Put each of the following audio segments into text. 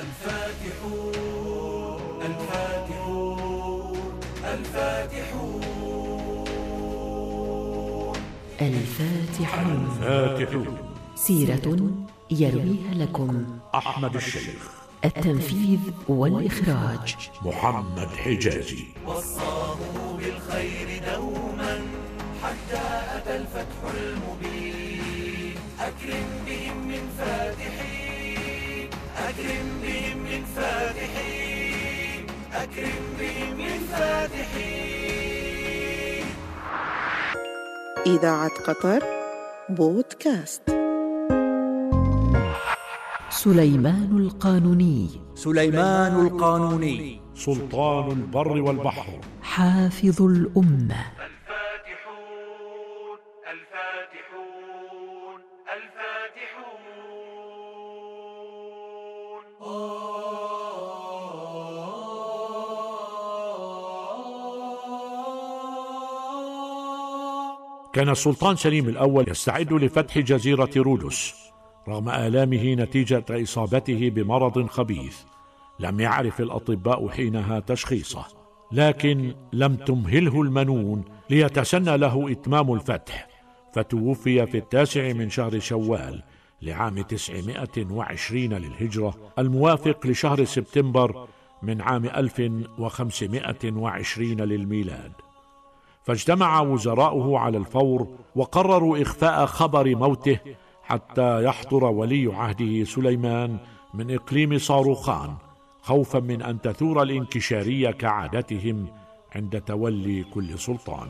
الفاتحون. الفاتحون الفاتحون الفاتحون فاتحون سيرة يرويها لكم أحمد الشيخ. التنفيذ والإخراج. محمد حجازي. وصاه بالخير دوما حتى أتى الفتح المبين. أكرم بهم من فاتحين. أكرم بهم من فاتحين أكرم بهم من فاتحين إذاعة قطر بودكاست. سليمان القانوني. سليمان القانوني. سلطان البر والبحر. حافظ الأمة. كان السلطان سليم الأول يستعد لفتح جزيرة رودس رغم آلامه نتيجة إصابته بمرض خبيث. لم يعرف الأطباء حينها تشخيصه لكن لم تمهله المنون ليتسنى له إتمام الفتح. فتوفي في التاسع من شهر شوال لعام تسعمائة وعشرين للهجرة الموافق لشهر سبتمبر من عام ألف وخمسمائة وعشرين للميلاد. فاجتمع وزراؤه على الفور وقرروا إخفاء خبر موته حتى يحضر ولي عهده سليمان من إقليم صاروخان خوفا من أن تثور الانكشارية كعادتهم عند تولي كل سلطان.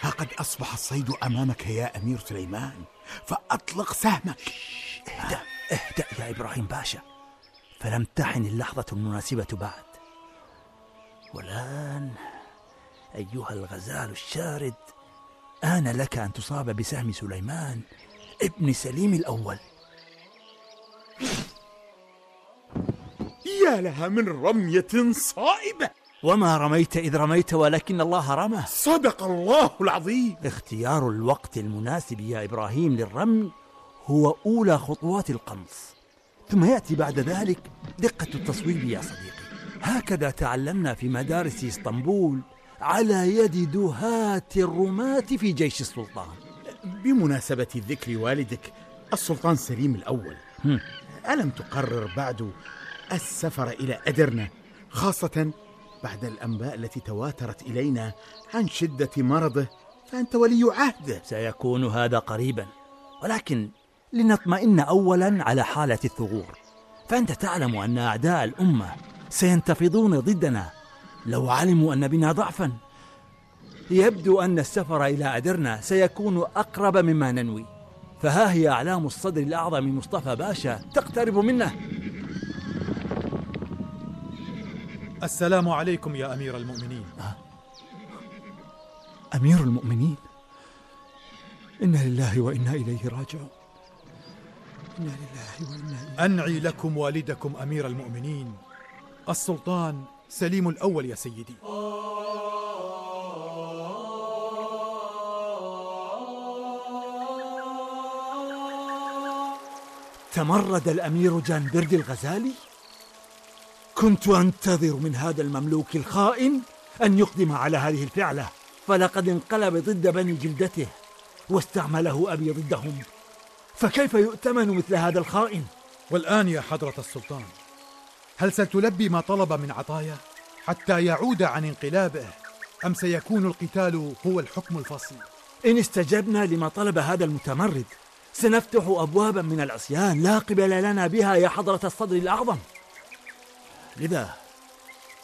ها قد أصبح الصيد أمامك يا أمير سليمان فأطلق سهمك. اهدأ. اهدأ يا إبراهيم باشا. فلم تحن اللحظة المناسبة بعد. والآن أيها الغزال الشارد آن لك أن تصاب بسهم سليمان ابن سليم الأول. يا لها من رمية صائبة. وما رميت إذ رميت ولكن الله رمى. صدق الله العظيم. اختيار الوقت المناسب يا إبراهيم للرمي هو أولى خطوات القنص. ثم يأتي بعد ذلك دقة التصويب يا صديقي. هكذا تعلمنا في مدارس إسطنبول على يد دهاة الرماة في جيش السلطان. بمناسبة ذكر والدك السلطان سليم الأول. ألم تقرر بعد السفر إلى أدرنة خاصة بعد الأنباء التي تواترت إلينا عن شدة مرضه فأنت ولي عهده سيكون هذا قريبا. ولكن لنطمئن أولا على حالة الثغور. فأنت تعلم أن أعداء الأمة سينتفضون ضدنا. لو علموا أن بنا ضعفا. يبدو أن السفر إلى أدرنا سيكون أقرب مما ننوي. فها هي أعلام الصدر الأعظم مصطفى باشا تقترب منا السلام عليكم يا أمير المؤمنين. أمير المؤمنين. إنا لله وإنا إليه راجعون. إنا لله وإنا إليه أنعي لكم والدكم أمير المؤمنين. السلطان سليم الأول يا سيدي. تمرد الأمير جانبرد الغزالي. كنت أنتظر من هذا المملوك الخائن أن يقدم على هذه الفعلة. فلقد انقلب ضد بني جلدته واستعمله أبي ضدهم. فكيف يؤتمن مثل هذا الخائن؟ والآن يا حضرة السلطان هل ستلبي ما طلب من عطايا حتى يعود عن انقلابه؟ أم سيكون القتال هو الحكم الفصل إن استجبنا لما طلب هذا المتمرد سنفتح أبوابا من العصيان لا قبل لنا بها يا حضرة الصدر الأعظم. لذا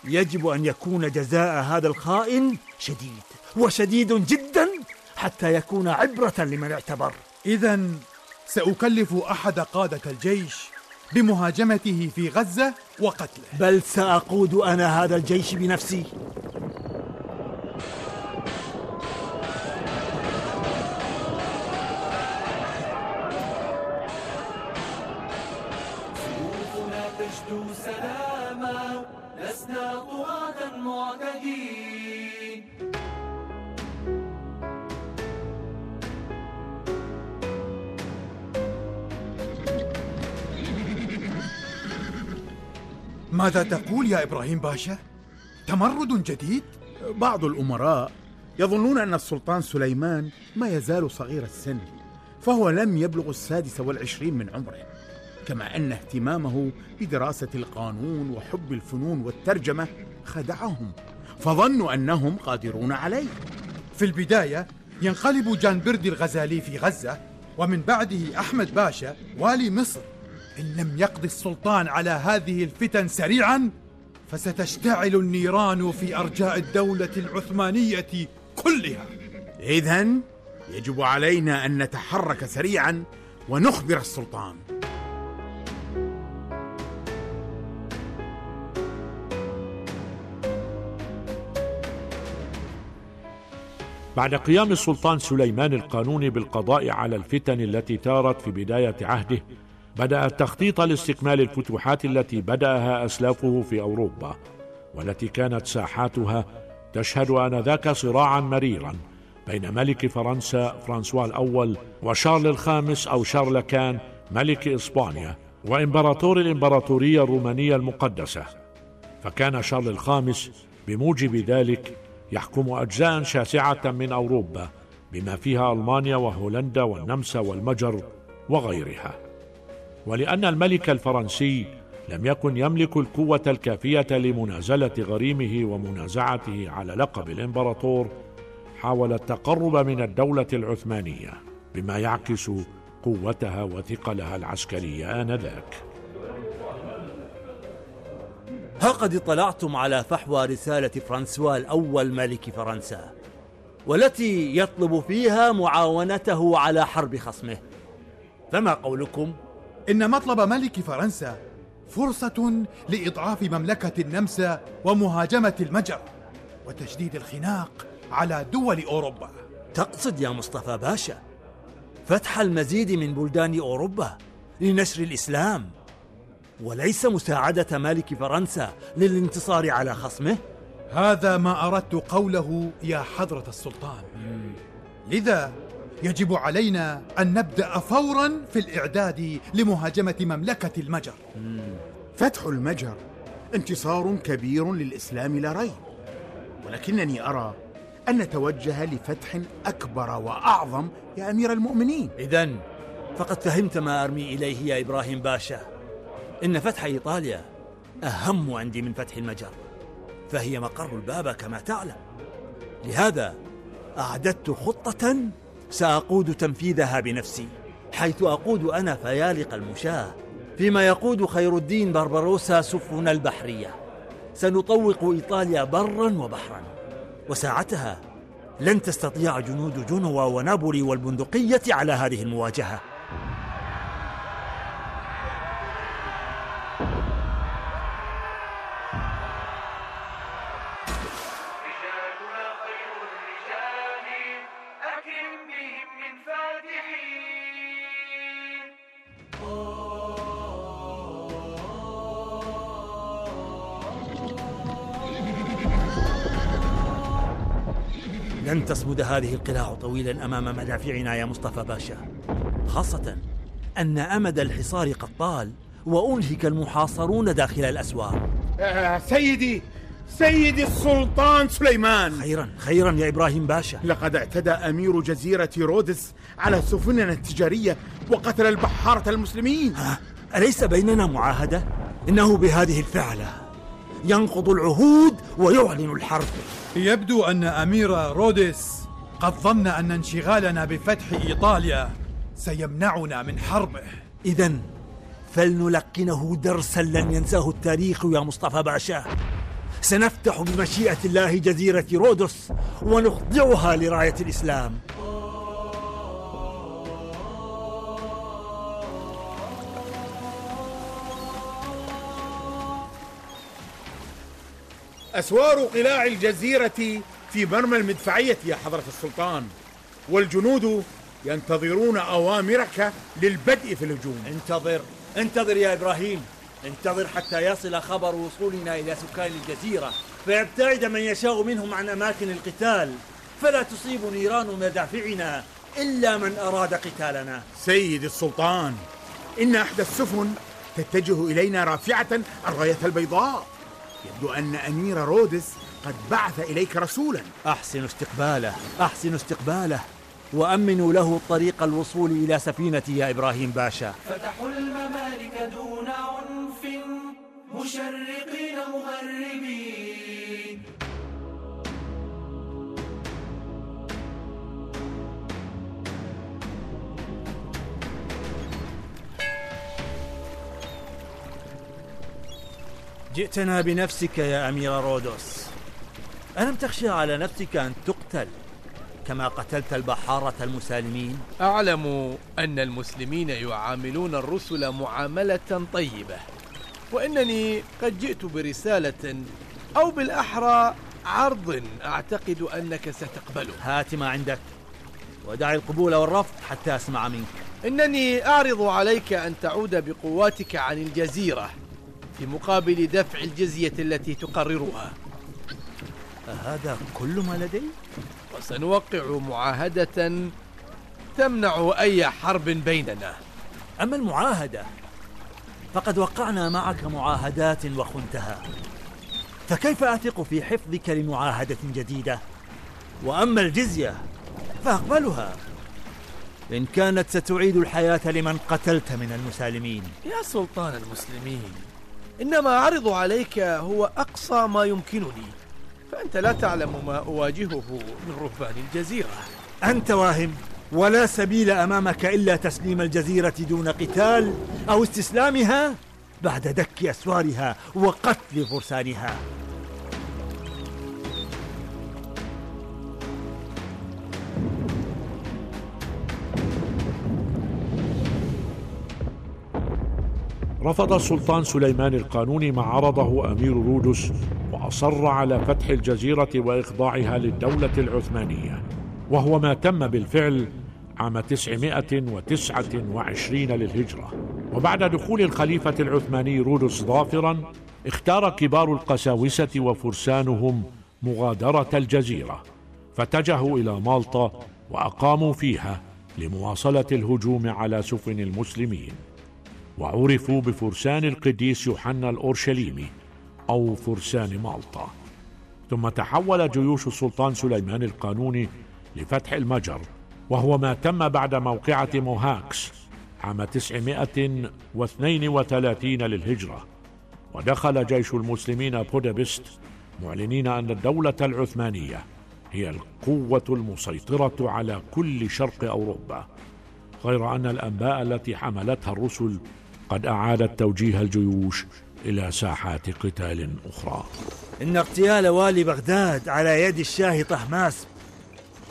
يجب أن يكون جزاء هذا الخائن شديد وشديد جدا حتى يكون عبرة لمن اعتبر. إذا سأكلف أحد قادة الجيش بمهاجمته في غزة وقتله. بل سأقود أنا هذا الجيش بنفسي. ماذا تقول يا إبراهيم باشا؟ تمرد جديد؟ بعض الأمراء يظنون أن السلطان سليمان ما يزال صغير السن فهو لم يبلغ السادس والعشرين من عمره كما أن اهتمامه بدراسة القانون وحب الفنون والترجمة خدعهم فظنوا أنهم قادرون عليه في البداية ينقلب جان بردي الغزالي في غزة ومن بعده أحمد باشا والي مصر إن لم يقضي السلطان على هذه الفتن سريعا فستشتعل النيران في أرجاء الدولة العثمانية كلها. إذا يجب علينا أن نتحرك سريعا ونخبر السلطان. بعد قيام السلطان سليمان القانوني بالقضاء على الفتن التي ثارت في بداية عهده بدأ التخطيط لاستكمال الفتوحات التي بدأها أسلافه في أوروبا والتي كانت ساحاتها تشهد انذاك صراعا مريرا بين ملك فرنسا فرانسوا الأول وشارل الخامس أو شارلكان ملك إسبانيا وإمبراطور الإمبراطورية الرومانية المقدسة. فكان شارل الخامس بموجب ذلك يحكم اجزاء شاسعة من أوروبا بما فيها ألمانيا وهولندا والنمسا والمجر وغيرها. ولأن الملك الفرنسي لم يكن يملك القوة الكافية لمنازلة غريمه ومنازعته على لقب الإمبراطور حاول التقرب من الدولة العثمانية بما يعكس قوتها وثقلها العسكري آنذاك ها قد اطلعتم على فحوى رسالة فرانسوا الأول ملك فرنسا والتي يطلب فيها معاونته على حرب خصمه فما قولكم؟ إن مطلب ملك فرنسا فرصة لإضعاف مملكة النمسا ومهاجمة المجر وتشديد الخناق على دول أوروبا. تقصد يا مصطفى باشا فتح المزيد من بلدان أوروبا لنشر الإسلام وليس مساعدة مالك فرنسا للانتصار على خصمه؟ هذا ما أردت قوله يا حضرة السلطان. لذا يجب علينا أن نبدأ فورا في الإعداد لمهاجمة مملكة المجر. فتح المجر انتصار كبير للإسلام لا ريب. ولكنني أرى أن نتوجه لفتح أكبر وأعظم يا أمير المؤمنين. إذا فقد فهمت ما أرمي إليه يا إبراهيم باشا. إن فتح إيطاليا أهم عندي من فتح المجر فهي مقر البابا كما تعلم. لهذا أعددت خطة سأقود تنفيذها بنفسي حيث أقود أنا فيالق المشاة. فيما يقود خير الدين بربروسا سفن البحرية. سنطوق إيطاليا برا وبحرا. وساعتها لن تستطيع جنود جنوى ونابولي والبندقية على هذه المواجهة. لن تصمد هذه القلاع طويلا أمام مدافعنا يا مصطفى باشا. خاصة أن أمد الحصار قد طال وأنهك المحاصرون داخل الأسوار. آه سيدي سيدي السلطان سليمان. خيرا خيرا يا إبراهيم باشا. لقد اعتدى أمير جزيرة رودس على سفننا التجارية وقتل البحارة المسلمين. ها أليس بيننا معاهدة؟ إنه بهذه الفعلة. ينقض العهود ويعلن الحرب. يبدو أن أمير رودس قد ظن أن انشغالنا بفتح إيطاليا سيمنعنا من حربه. اذا فلنلقنه درسا لن ينساه التاريخ يا مصطفى باشا. سنفتح بمشيئة الله جزيرة رودس ونخضعها لراية الإسلام. أسوار قلاع الجزيرة في مرمى المدفعية يا حضرة السلطان. والجنود ينتظرون أوامرك للبدء في الهجوم. انتظر انتظر يا إبراهيم. انتظر حتى يصل خبر وصولنا إلى سكان الجزيرة. فيبتعد من يشاء منهم عن أماكن القتال. فلا تصيب نيران مدافعنا إلا من أراد قتالنا. سيد السلطان إن أحدى السفن تتجه إلينا رافعة الراية البيضاء. يبدو أن أمير رودس قد بعث إليك رسولا. أحسن استقباله أحسن استقباله. وأمنوا له طريق الوصول إلى سفينتي يا إبراهيم باشا. فتحوا الممالك دون عنف مشرقين مغربين. جئتنا بنفسك يا أمير رودوس. ألم تخشى على نفسك أن تقتل كما قتلت البحارة المسالمين؟ أعلم أن المسلمين يعاملون الرسل معاملة طيبة وإنني قد جئت برسالة أو بالأحرى عرض أعتقد أنك ستقبله. هات ما عندك ودع القبول والرفض حتى أسمع منك. إنني أعرض عليك أن تعود بقواتك عن الجزيرة في مقابل دفع الجزية التي تقررها. هذا كل ما لدي؟ وسنوقع معاهدة تمنع أي حرب بيننا. أما المعاهدة؟ فقد وقعنا معك معاهدات وخنتها. فكيف أثق في حفظك لمعاهدة جديدة؟ وأما الجزية فأقبلها. إن كانت ستعيد الحياة لمن قتلت من المسالمين. يا سلطان المسلمين إنما أعرض عليك هو أقصى ما يمكنني. فأنت لا تعلم ما أواجهه من رهبان الجزيرة. أنت واهم ولا سبيل أمامك إلا تسليم الجزيرة دون قتال أو استسلامها بعد دك أسوارها وقتل فرسانها. رفض السلطان سليمان القانوني ما عرضه أمير رودس وأصر على فتح الجزيرة وإخضاعها للدولة العثمانية وهو ما تم بالفعل عام 929 للهجرة. وبعد دخول الخليفة العثماني رودس ظافرا اختار كبار القساوسة وفرسانهم مغادرة الجزيرة فاتجهوا إلى مالطا وأقاموا فيها لمواصلة الهجوم على سفن المسلمين. وعرفوا بفرسان القديس يوحنا الأورشليمي أو فرسان مالطا. ثم تحول جيوش السلطان سليمان القانوني لفتح المجر وهو ما تم بعد موقعة موهاكس عام 932 للهجرة. ودخل جيش المسلمين بودابست معلنين أن الدولة العثمانية هي القوة المسيطرة على كل شرق أوروبا. غير أن الأنباء التي حملتها الرسل قد أعادت توجيه الجيوش إلى ساحات قتال أخرى. إن اغتيال والي بغداد على يد الشاه طهماسب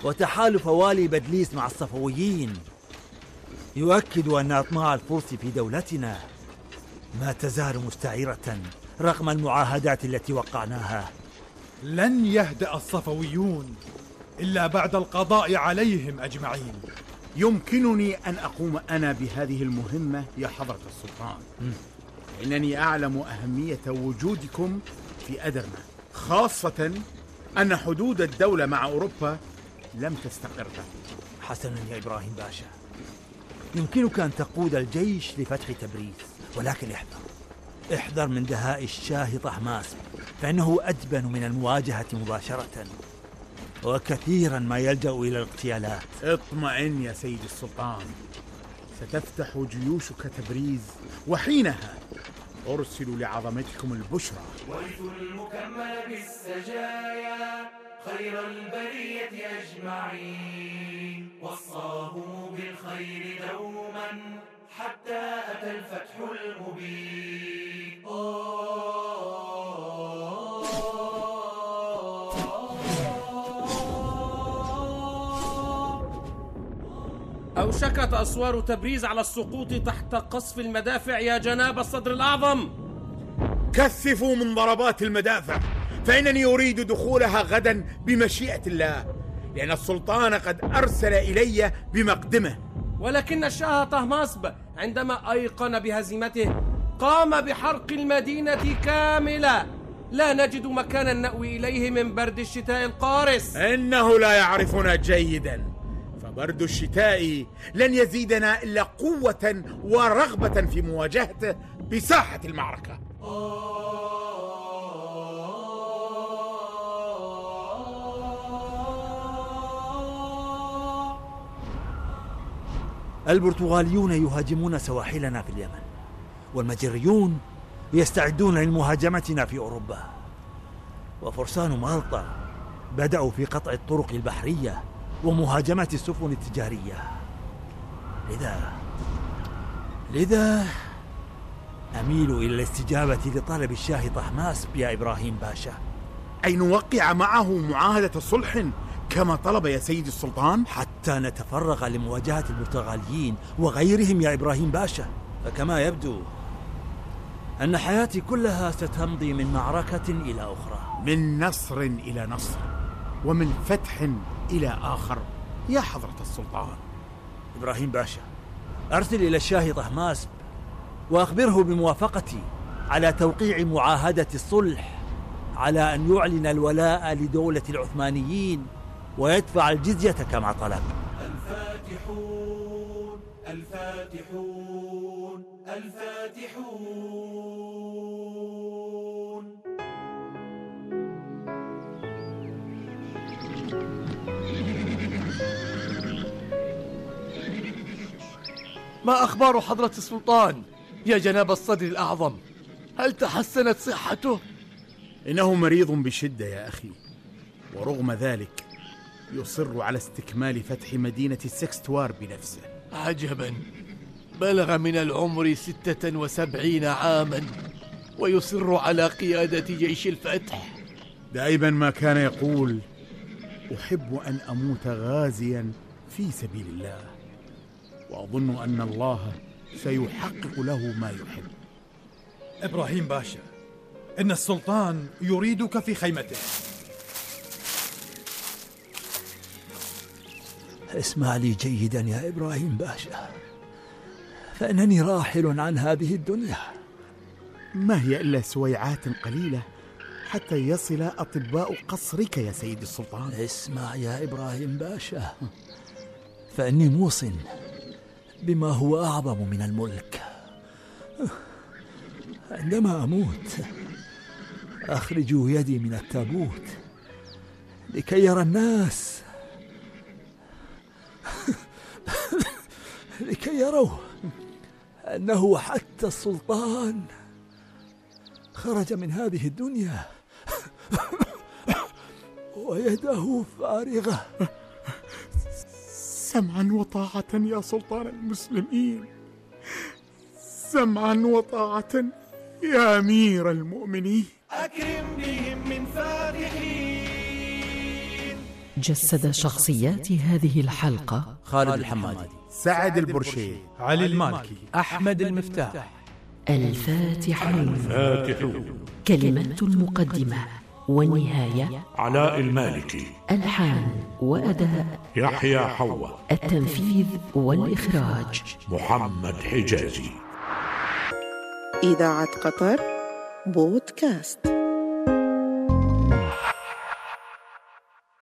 وتحالف والي بدليس مع الصفويين يؤكد أن أطماع الفرس في دولتنا ما تزال مستعرة رغم المعاهدات التي وقعناها. لن يهدأ الصفويون إلا بعد القضاء عليهم أجمعين. يمكنني أن أقوم أنا بهذه المهمة يا حضرة السلطان. إنني أعلم أهمية وجودكم في أدرنا خاصة أن حدود الدولة مع أوروبا لم تستقر. حسنا يا إبراهيم باشا يمكنك أن تقود الجيش لفتح تبريز ولكن احذر. احذر من دهاء الشاه طهماسب فإنه أدبن من المواجهة مباشرة. وكثيرا ما يلجأ إلى الاغتيالات. اطمئن يا سيد السلطان. ستفتح جيوشك تبريز وحينها أرسل لعظمتكم البشرى. ورثوا المكمل بالسجايا خير البرية أجمعين. وصاهم بالخير دوما حتى أتى الفتح المبين. أوشكت أسوار تبريز على السقوط تحت قصف المدافع يا جناب الصدر الأعظم. كثفوا من ضربات المدافع فإنني أريد دخولها غدا بمشيئة الله لأن السلطان قد أرسل إلي بمقدمة. ولكن الشاه طهماسب عندما أيقن بهزيمته قام بحرق المدينة كاملة. لا نجد مكانا نأوي إليه من برد الشتاء القارس. إنه لا يعرفنا جيدا. وبرد الشتاء لن يزيدنا إلا قوة ورغبة في مواجهته بساحة المعركة. البرتغاليون يهاجمون سواحلنا في اليمن والمجريون يستعدون لمهاجمتنا في أوروبا. وفرسان مالطا بدأوا في قطع الطرق البحرية ومهاجمة السفن التجارية. لذا لذا أميل إلى الاستجابة لطلب الشاه طهماسب يا إبراهيم باشا. أي نوقع معه معاهدة صلح كما طلب يا سيدي السلطان؟ حتى نتفرغ لمواجهة البرتغاليين وغيرهم يا إبراهيم باشا. فكما يبدو أن حياتي كلها ستمضي من معركة إلى أخرى. من نصر إلى نصر. ومن فتح إلى آخر. يا حضرة السلطان. إبراهيم باشا أرسل إلى الشاه طهماسب وأخبره بموافقتي على توقيع معاهدة الصلح على أن يعلن الولاء لدولة العثمانيين ويدفع الجزية كما طلب. الفاتحون الفاتحون الفاتحون. ما أخبار حضرة السلطان؟ يا جناب الصدر الأعظم هل تحسنت صحته؟ إنه مريض بشدة يا أخي ورغم ذلك يصر على استكمال فتح مدينة السكستوار بنفسه. عجبا بلغ من العمر ستة وسبعين عاما ويصر على قيادة جيش الفتح. دائما ما كان يقول أحب أن أموت غازيا في سبيل الله. وأظن أن الله سيحقق له ما يحب. إبراهيم باشا إن السلطان يريدك في خيمته. اسمع لي جيدا يا إبراهيم باشا. فإنني راحل عن هذه الدنيا. ما هي إلا سويعات قليلة حتى يصل أطباء قصرك يا سيدي السلطان؟ اسمع يا إبراهيم باشا. فإني موصٍ بما هو أعظم من الملك. عندما أموت أخرجوا يدي من التابوت لكي يرى الناس. لكي يروا أنه حتى السلطان خرج من هذه الدنيا. ويده فارغة. سمعا وطاعة يا سلطان المسلمين. سمعا وطاعة يا أمير المؤمنين. أكرم بهم من فاتحين. جسد شخصيات هذه الحلقة خالد الحمادي سعد البرشيد علي المالكي أحمد المفتاح. الفاتحون. فاتحون كلمة المقدمة والنهاية علاء المالكي ألحان وأداء يحيى حوا التنفيذ والإخراج. محمد حجازي. إذاعة قطر بودكاست.